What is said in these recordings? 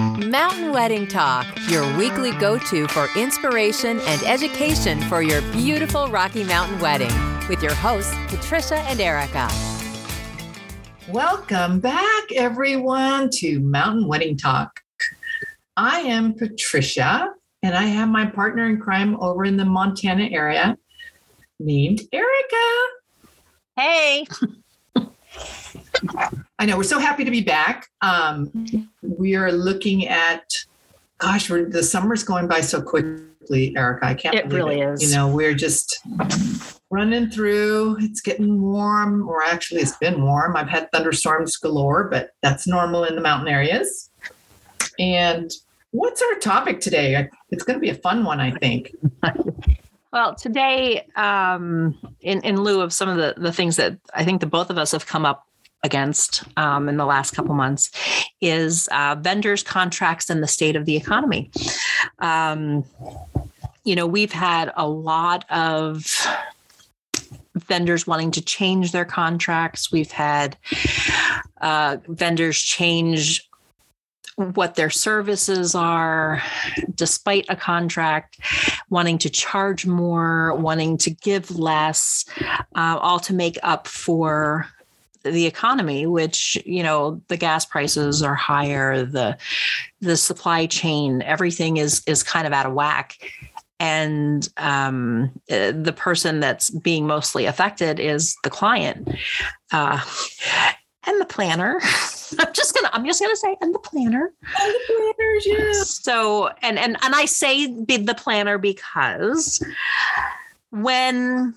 Mountain Wedding Talk, your weekly go to for inspiration and education for your beautiful Rocky Mountain wedding, with your hosts, Patricia and Erika. Welcome back, everyone, to Mountain Wedding Talk. I am Patricia, and I have my partner in crime over in the Montana area named Erika. Hey. I know we're so happy to be back. Um, we are looking at, gosh, we're, the summer's going by so quickly, Erika. I can't. It believe really it. is. You know, we're just running through. It's getting warm, or actually, it's been warm. I've had thunderstorms galore, but that's normal in the mountain areas. And what's our topic today? It's going to be a fun one, I think. Well, today, um, in in lieu of some of the the things that I think the both of us have come up against um, in the last couple months, is uh, vendors, contracts, and the state of the economy. Um, you know, we've had a lot of vendors wanting to change their contracts. We've had uh, vendors change what their services are despite a contract, wanting to charge more, wanting to give less, uh, all to make up for the economy which you know the gas prices are higher the the supply chain everything is is kind of out of whack. And um, uh, the person that's being mostly affected is the client uh, and the planner. I'm just gonna i'm just gonna say and the planner. And the planners, yeah. so and and and i say be the planner because when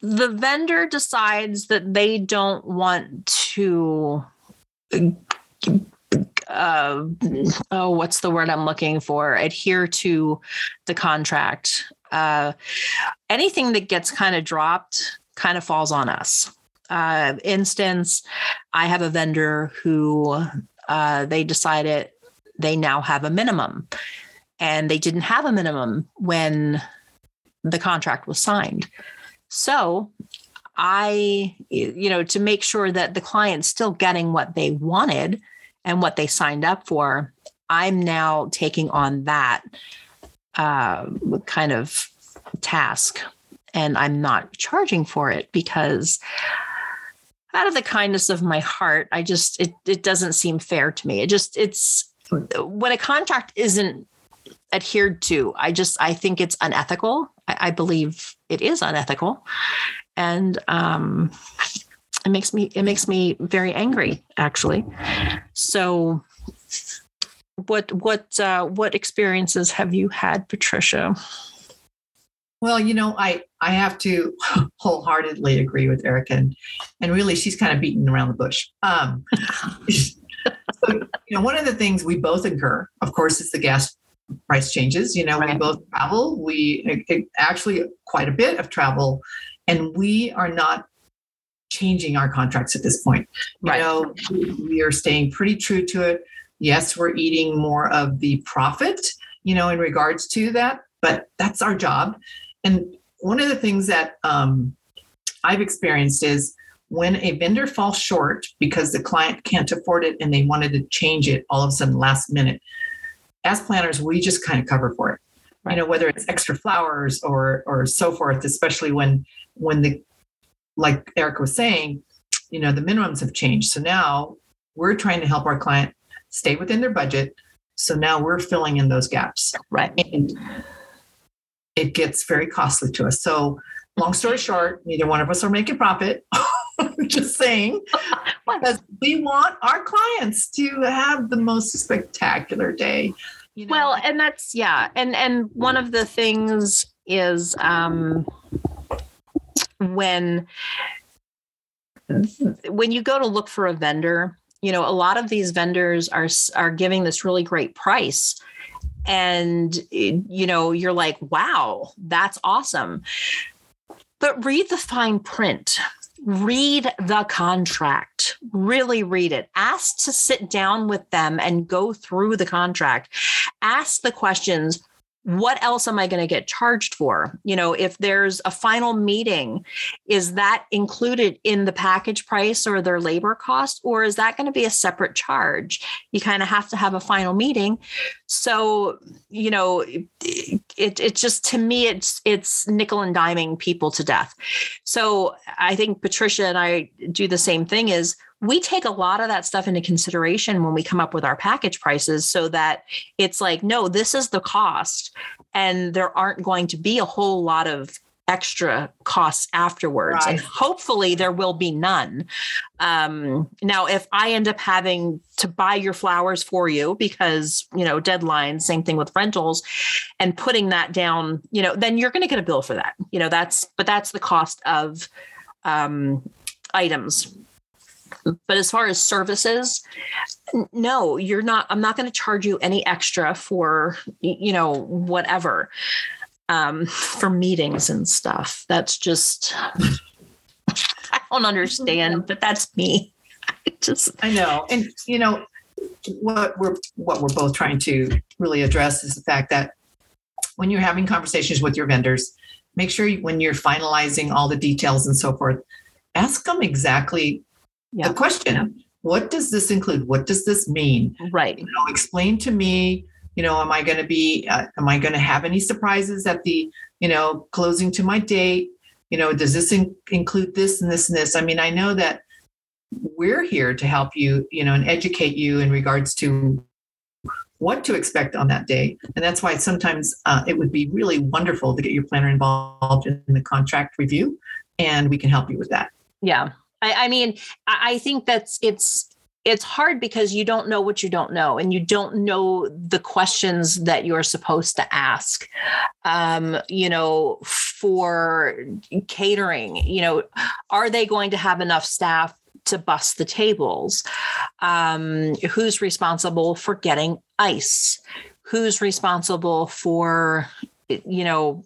the vendor decides that they don't want to uh, oh what's the word i'm looking for? Adhere to the contract. Uh, anything that gets kind of dropped kind of falls on us. Uh, instance i have a vendor who uh, they decided they now have a minimum. And they didn't have a minimum when the contract was signed so i you know to make sure that the client's still getting what they wanted and what they signed up for i'm now taking on that uh, kind of task. And i'm not charging for it because out of the kindness of my heart i just it, it doesn't seem fair to me. It just it's when a contract isn't adhered to. I just i think it's unethical. I, I believe it is unethical. And um it makes me it makes me very angry actually. So what what uh what experiences have you had patricia? Well, you know, I I have to wholeheartedly agree with Erika, and, and really, she's kind of beating around the bush. Um, so, you know, one of the things we both incur, of course, is the gas price changes. You know, we both travel. We it- actually quite a bit of travel, and we are not changing our contracts at this point. You Right. know, we are staying pretty true to it. Yes, we're eating more of the profit, you know, in regards to that, but that's our job. And one of the things that um, I've experienced is when a vendor falls short because the client can't afford it and they wanted to change it all of a sudden last minute. As planners, we just kind of cover for it. You know, whether it's extra flowers or or so forth, especially when when the like Eric was saying, you know, the minimums have changed. So now we're trying to help our client stay within their budget. So now we're filling in those gaps right and it gets very costly to us. So, long story short, neither one of us are making profit. Just saying, because we want our clients to have the most spectacular day. You know? well and that's yeah and and one of the things is um when when you go to look for a vendor you know a lot of these vendors are are giving this really great price and you know you're like wow that's awesome but read the fine print read the contract. Really read it. Ask to sit down with them and go through the contract. Ask the questions what else am I going to get charged for? You know, if there's a final meeting, is that included in the package price or their labor cost, or is that going to be a separate charge? You kind of have to have a final meeting. So, you know, it, it just to me, it's it's nickel and diming people to death. So I think Patricia and I do the same thing is we take a lot of that stuff into consideration when we come up with our package prices so that it's like no this is the cost. And there aren't going to be a whole lot of extra costs afterwards. Right. and hopefully there will be none. Um, now if i end up having to buy your flowers for you because you know deadline same thing with rentals and putting that down you know then you're going to get a bill for that. You know that's but that's the cost of um, items but as far as services no you're not i'm not going to charge you any extra for you know whatever um for meetings and stuff. That's just i don't understand but that's me. I just i know. And you know what we're what we're both trying to really address is the fact that when you're having conversations with your vendors make sure you, when you're finalizing all the details and so forth ask them exactly yeah. the question what does this include? What does this mean? Right. You know, explain to me you know am i going to be uh, am i going to have any surprises at the you know closing to my date? You know does this in- include this and this and this? I mean i know that we're here to help you you know and educate you in regards to what to expect on that day. And that's why sometimes uh, it would be really wonderful to get your planner involved in the contract review and we can help you with that. Yeah I, I mean, I think that's it's it's hard because you don't know what you don't know and you don't know the questions that you're supposed to ask. Um, you know for catering you know are they going to have enough staff to bust the tables? Um, who's responsible for getting ice? Who's responsible for you know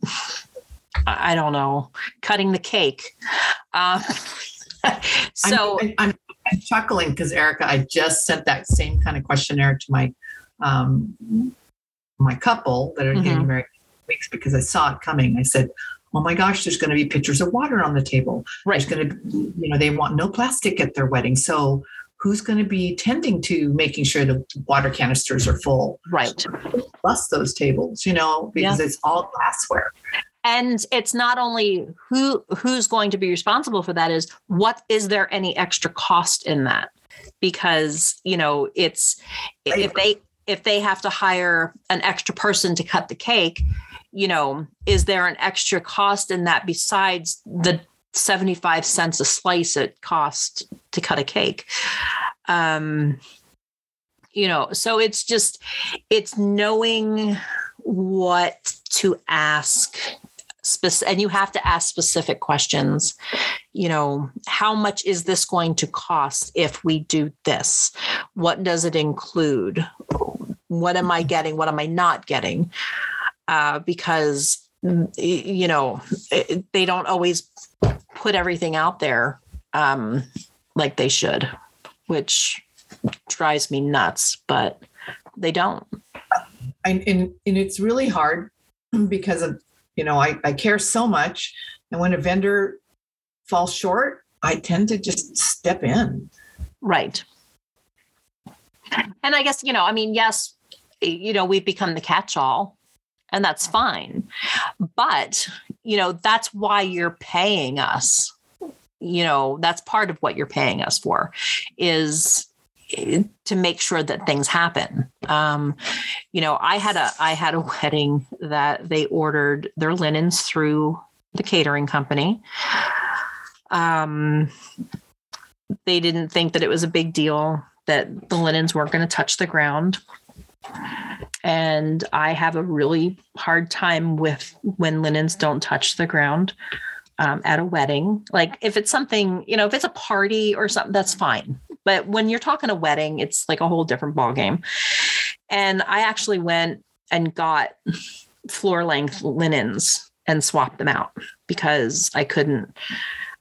i don't know cutting the cake? Uh, so I'm, I'm, I'm chuckling because Erika, I just sent that same kind of questionnaire to my um, my couple that are mm-hmm. getting married weeks because I saw it coming. I said, "Oh my gosh, there's going to be pitchers of water on the table. Right. There's going to, be, you know, they want no plastic at their wedding. So who's going to be tending to making sure the water canisters are full? Right. Plus those tables, you know, because yeah. it's all glassware and it's not only who who's going to be responsible for that is what is there any extra cost in that? Because you know it's if they if they have to hire an extra person to cut the cake you know is there an extra cost in that besides the 75 cents a slice it costs to cut a cake? Um you know so it's just it's knowing what to ask and you have to ask specific questions. You know how much is this going to cost if we do this? What does it include? What am i getting? What am i not getting? Uh, because you know it, they don't always put everything out there um, like they should which drives me nuts but they don't. And, and, and it's really hard because of you know I, I care so much. And when a vendor falls short i tend to just step in. Right. And i guess you know i mean yes you know we've become the catch-all and that's fine. But you know that's why you're paying us you know that's part of what you're paying us for is to make sure that things happen. Um, you know, I had a I had a wedding that they ordered their linens through the catering company. Um, they didn't think that it was a big deal that the linens weren't going to touch the ground. And I have a really hard time with when linens don't touch the ground um, at a wedding. Like if it's something, you know, if it's a party or something, that's fine. But when you're talking a wedding, it's like a whole different ball game. And I actually went and got floor length linens and swapped them out because I couldn't.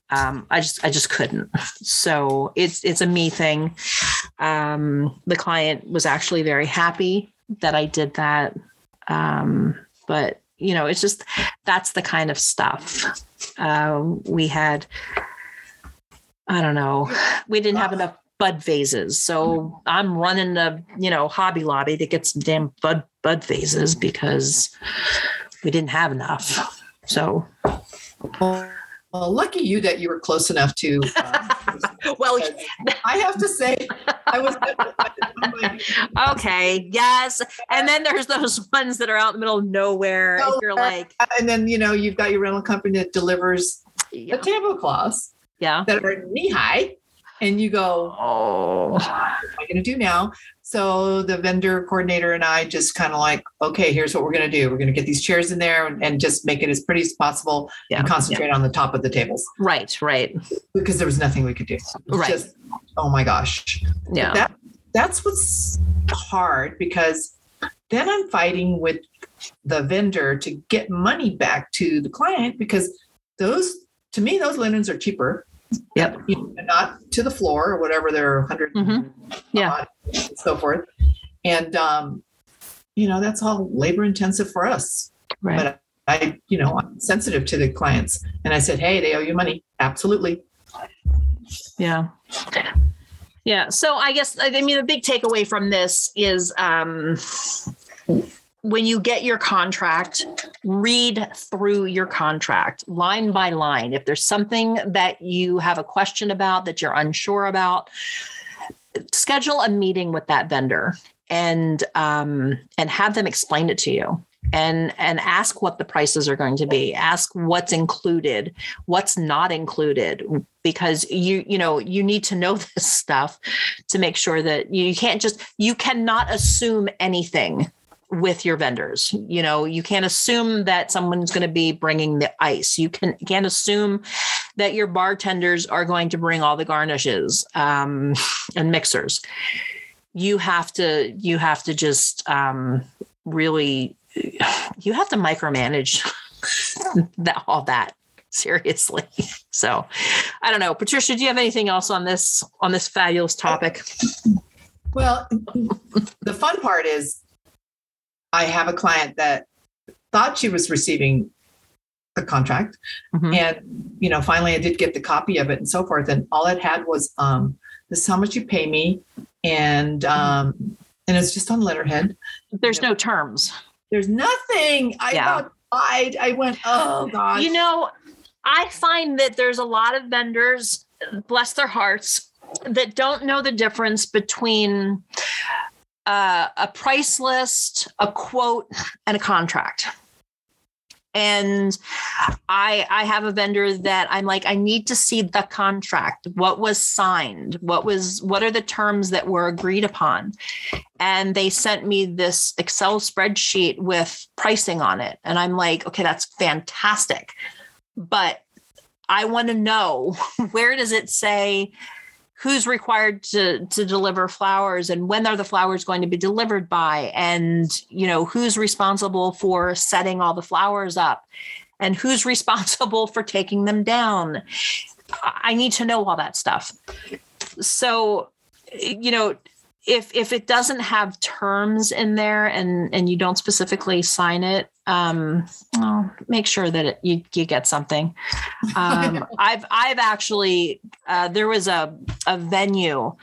Um, I just I just couldn't. So it's it's a me thing. Um, the client was actually very happy that I did that. Um, but you know, it's just that's the kind of stuff. Uh, we had, I don't know, we didn't have enough bud vases. So I'm running the, you know, Hobby Lobby to get some damn bud bud vases because we didn't have enough. So well, lucky you that you were close enough to. Um, well, I have to say, I was. okay, yes, and then there's those ones that are out in the middle of nowhere. If you're like, and then you know you've got your rental company that delivers yeah. the tablecloths yeah, that are knee high, and you go, oh, what am I going to do now? So the vendor coordinator and I just kind of like, okay, here's what we're going to do. We're going to get these chairs in there and, and just make it as pretty as possible Yeah, and concentrate on the top of the tables right, right, because there was nothing we could do. Right. Just, oh my gosh. yeah, That that's what's hard because then I'm fighting with the vendor to get money back to the client because those to me those linens are cheaper. Yep. Not to the floor or whatever they're 100 Mhm. Yeah. and so forth. And um, you know, that's all labor intensive for us. right. But I, you know, I'm sensitive to the clients. And I said, hey, they owe you money. Absolutely. Yeah. Yeah. So I guess I mean the big takeaway from this is um when you get your contract, read through your contract line by line. If there's something that you have a question about that you're unsure about, schedule a meeting with that vendor and um, and have them explain it to you and and ask what the prices are going to be ask what's included what's not included because you you know you need to know this stuff to make sure that you can't just you cannot assume anything with your vendors. You know you can't assume that someone's going to be bringing the ice. You can can't assume that your bartenders are going to bring all the garnishes um, and mixers. You have to you have to just um, really you have to micromanage that all that seriously. So i don't know. Patricia do you have anything else on this on this fabulous topic? Well, the fun part is I have a client that thought she was receiving a contract Mhm. and you know finally I did get the copy of it and so forth and all it had was um this is how much you pay me and um and it's just on letterhead. there's no terms There's nothing. I Yeah. I I went, oh God. you know i find that there's a lot of vendors bless their hearts that don't know the difference between uh, a price list a quote and a contract. And i i have a vendor that i'm like i need to see the contract. What was signed? What was what are the terms that were agreed upon? And they sent me this excel spreadsheet with pricing on it. And i'm like okay that's fantastic. But i want to know where does it say who's required to to deliver flowers and when are the flowers going to be delivered by and you know who's responsible for setting all the flowers up and who's responsible for taking them down. I need to know all that stuff. So you know if if it doesn't have terms in there and and you don't specifically sign it um well, make sure that it, you you get something um i've i've actually uh there was a a venue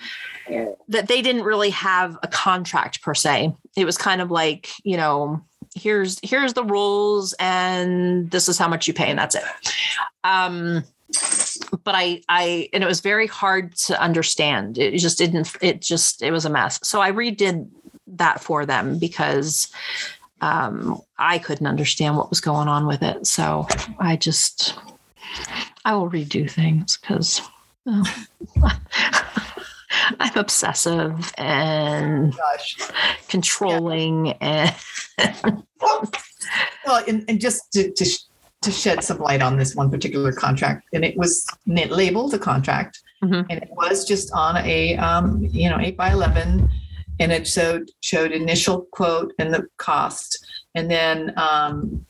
that they didn't really have a contract per se it was kind of like you know here's here's the rules and this is how much you pay and that's it um but I, I, and it was very hard to understand. It just didn't, it just, it was a mess. So I redid that for them because um, I couldn't understand what was going on with it. So I just, I will redo things because I'm obsessive and gosh. controlling and Well, and, and just to, to to shed some light on this one particular contract, and it was labeled a contract, Mhm. and it was just on a um, you know eight by eleven, and it showed showed initial quote and the cost, and then um,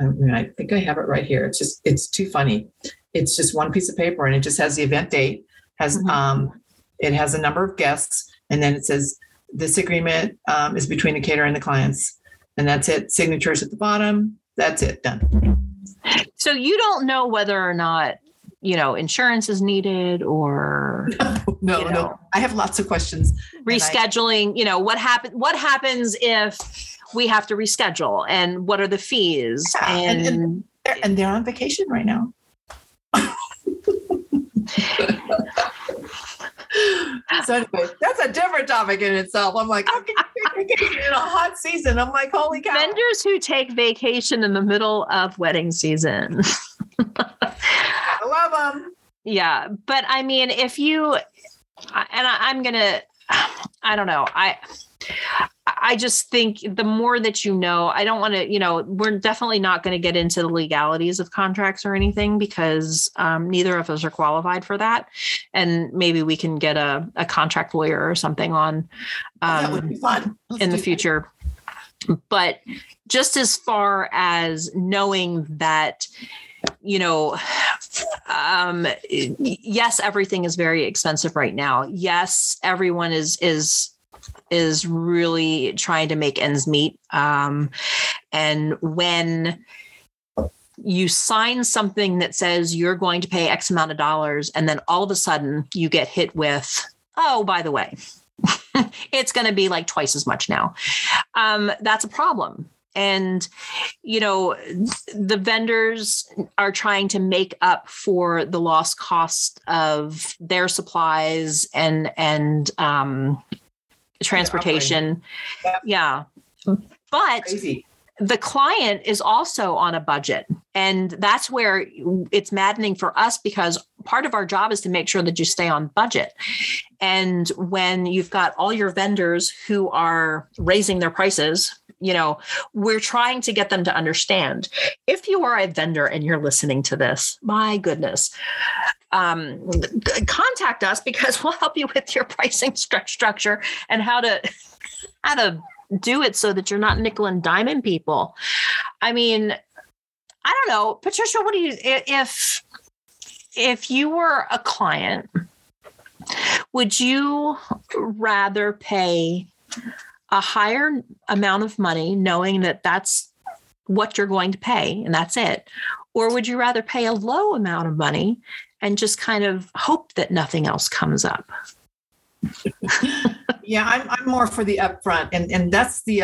I, mean, I think I have it right here. It's just it's too funny. It's just one piece of paper, and it just has the event date, has Mhm. um, it has a number of guests, and then it says this agreement um, is between the caterer and the clients and that's it. Signatures at the bottom. That's it. Done. So you don't know whether or not you know insurance is needed or no, you know, no. I have lots of questions. rescheduling. you know what happen What happens if we have to reschedule, and what are the fees? Yeah, and, and- and They're, and they're on vacation right now. so anyway, that's a different topic in itself. I'm like, how can you vacation in a hot season? I'm like, holy cow. vendors who take vacation in the middle of wedding season. I love them. Yeah, but I mean, if you and I, I'm gonna, I don't know, I. I just think the more that you know, I don't want to, you know, we're definitely not going to get into the legalities of contracts or anything because um, neither of us are qualified for that. And maybe we can get a, a contract lawyer or something on that would um, be fun. Let's in the do that. future. But just as far as knowing that, you know, um, yes, everything is very expensive right now. Yes, everyone is is is really trying to make ends meet. Um, and when you sign something that says you're going to pay X amount of dollars, and then all of a sudden you get hit with, oh, by the way, it's going to be like twice as much now. Um, that's a problem. And, you know, the vendors are trying to make up for the lost cost of their supplies and, and, um, transportation. Yep. Yeah. But Crazy. the client is also on a budget. And that's where it's maddening for us because part of our job is to make sure that you stay on budget. And when you've got all your vendors who are raising their prices, you know, we're trying to get them to understand. If you are a vendor and you're listening to this, my goodness, um, contact us because we'll help you with your pricing stru- structure and how to how to do it so that you're not nickel and diamond people. I mean, I don't know, Patricia. What do you if if you were a client? Would you rather pay a higher amount of money, knowing that that's what you're going to pay and that's it, or would you rather pay a low amount of money and just kind of hope that nothing else comes up? yeah, I'm, I'm more for the upfront, and and that's the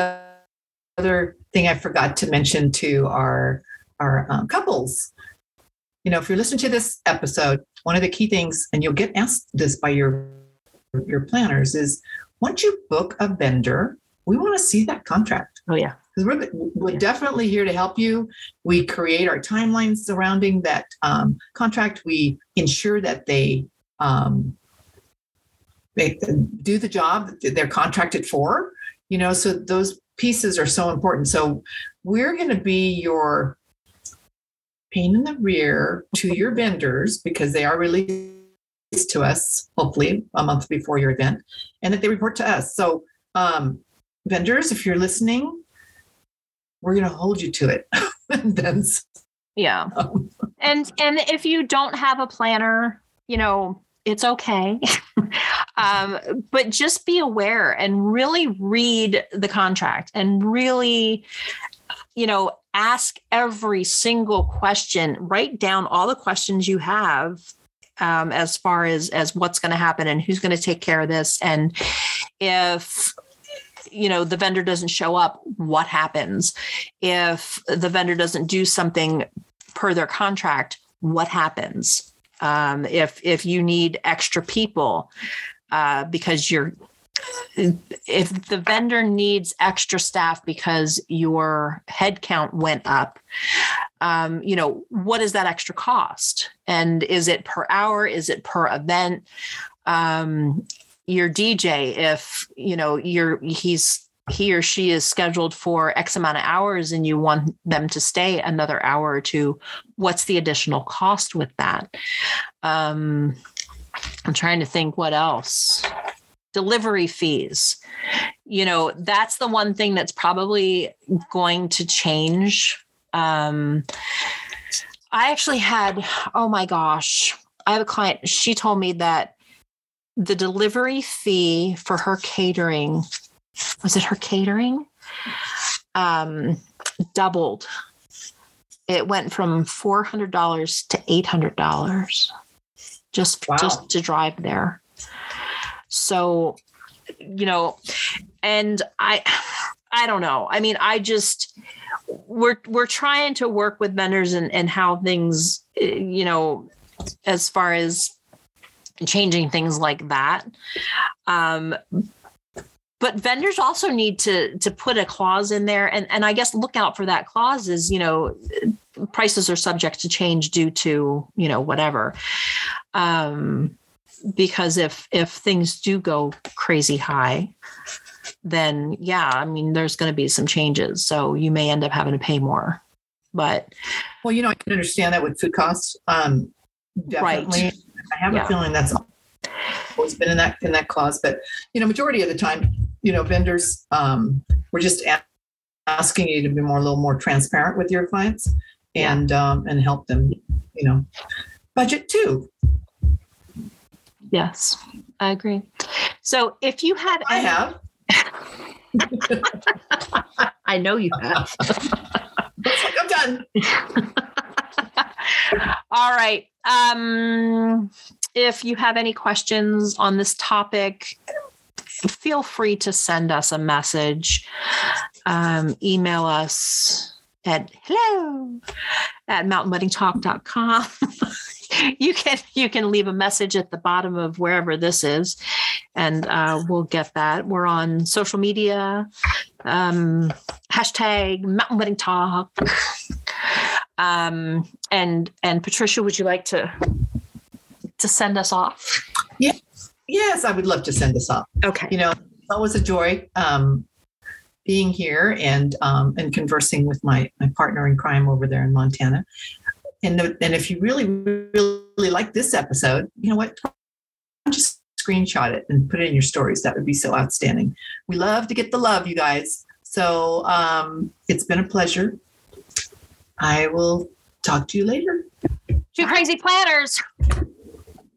other thing I forgot to mention to our our um, couples. You know, if you're listening to this episode, one of the key things, and you'll get asked this by your your planners, is once you book a vendor, we want to see that contract Oh yeah, because we're, we're Yeah. definitely here to help you. We create our timelines surrounding that um, contract. We ensure that they um, they do the job that they're contracted for. You know, so those pieces are so important. So we're going to be your pain in the rear to your vendors because they are released to us hopefully a month before your event, and that they report to us. So um, vendors, if you're listening, we're going to hold you to it. then yeah. some. and and if you don't have a planner you know it's okay um, but just be aware and really read the contract and really you know ask every single question write down all the questions you have um, as far as as what's going to happen and who's going to take care of this. And if you know the vendor doesn't show up what happens? If the vendor doesn't do something per their contract what happens? Um, if if you need extra people uh, because you're if the vendor needs extra staff because your headcount went up um, you know what is that extra cost and is it per hour is it per event um, your dj if you know you're he's he or she is scheduled for X amount of hours and you want them to stay another hour or two, what's the additional cost with that? Um, I'm trying to think what else. Delivery fees. You know, that's the one thing that's probably going to change. Um, I actually had, oh my gosh, I have a client, she told me that the delivery fee for her catering was it her catering um, doubled. It went from four hundred dollars to eight hundred dollars just Wow. just to drive there. So, you know, and I I don't know. I mean, I just we're we're trying to work with vendors and and how things you know as far as changing things like that. Um but vendors also need to to put a clause in there and and I guess look out for that clause is, you know, prices are subject to change due to, you know, whatever. Um because if if things do go crazy high, then yeah, I mean, there's going to be some changes. So you may end up having to pay more. But Well, you know, I can understand that with food costs. Um, definitely. Right. I have Yeah. a feeling that's always been in that in that clause, but you know, majority of the time, you know, vendors um, we're just asking you to be more a little more transparent with your clients and um, and help them, you know, budget too. Yes, I agree. So if you had, I any- have. I know you have. Like I'm done. All right. Um, if you have any questions on this topic, feel free to send us a message. Um, email us at hello at mountainweddingtalk.com. you can you can leave a message at the bottom of wherever this is and uh, we'll get that we're on social media um, hashtag mountain wedding talk um, and and patricia would you like to to send us off Yeah. Yes, I would love to send us off. okay you know, it's always a joy um, being here and um, and conversing with my my partner in crime over there in Montana. And the, and if you really really like this episode, you know what? Just screenshot it and put it in your stories. That would be so outstanding. We love to get the love, you guys. So um, it's been a pleasure. I will talk to you later. two crazy planners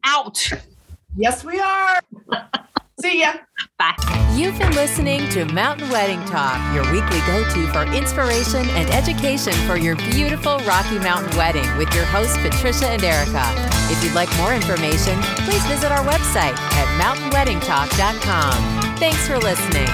out Yes, we are. See ya. bye You've been listening to Mountain Wedding Talk, your weekly go to for inspiration and education for your beautiful Rocky Mountain wedding with your hosts, Patricia and Erika. If you'd like more information, please visit our website at mountainweddingtalk.com. Thanks for listening.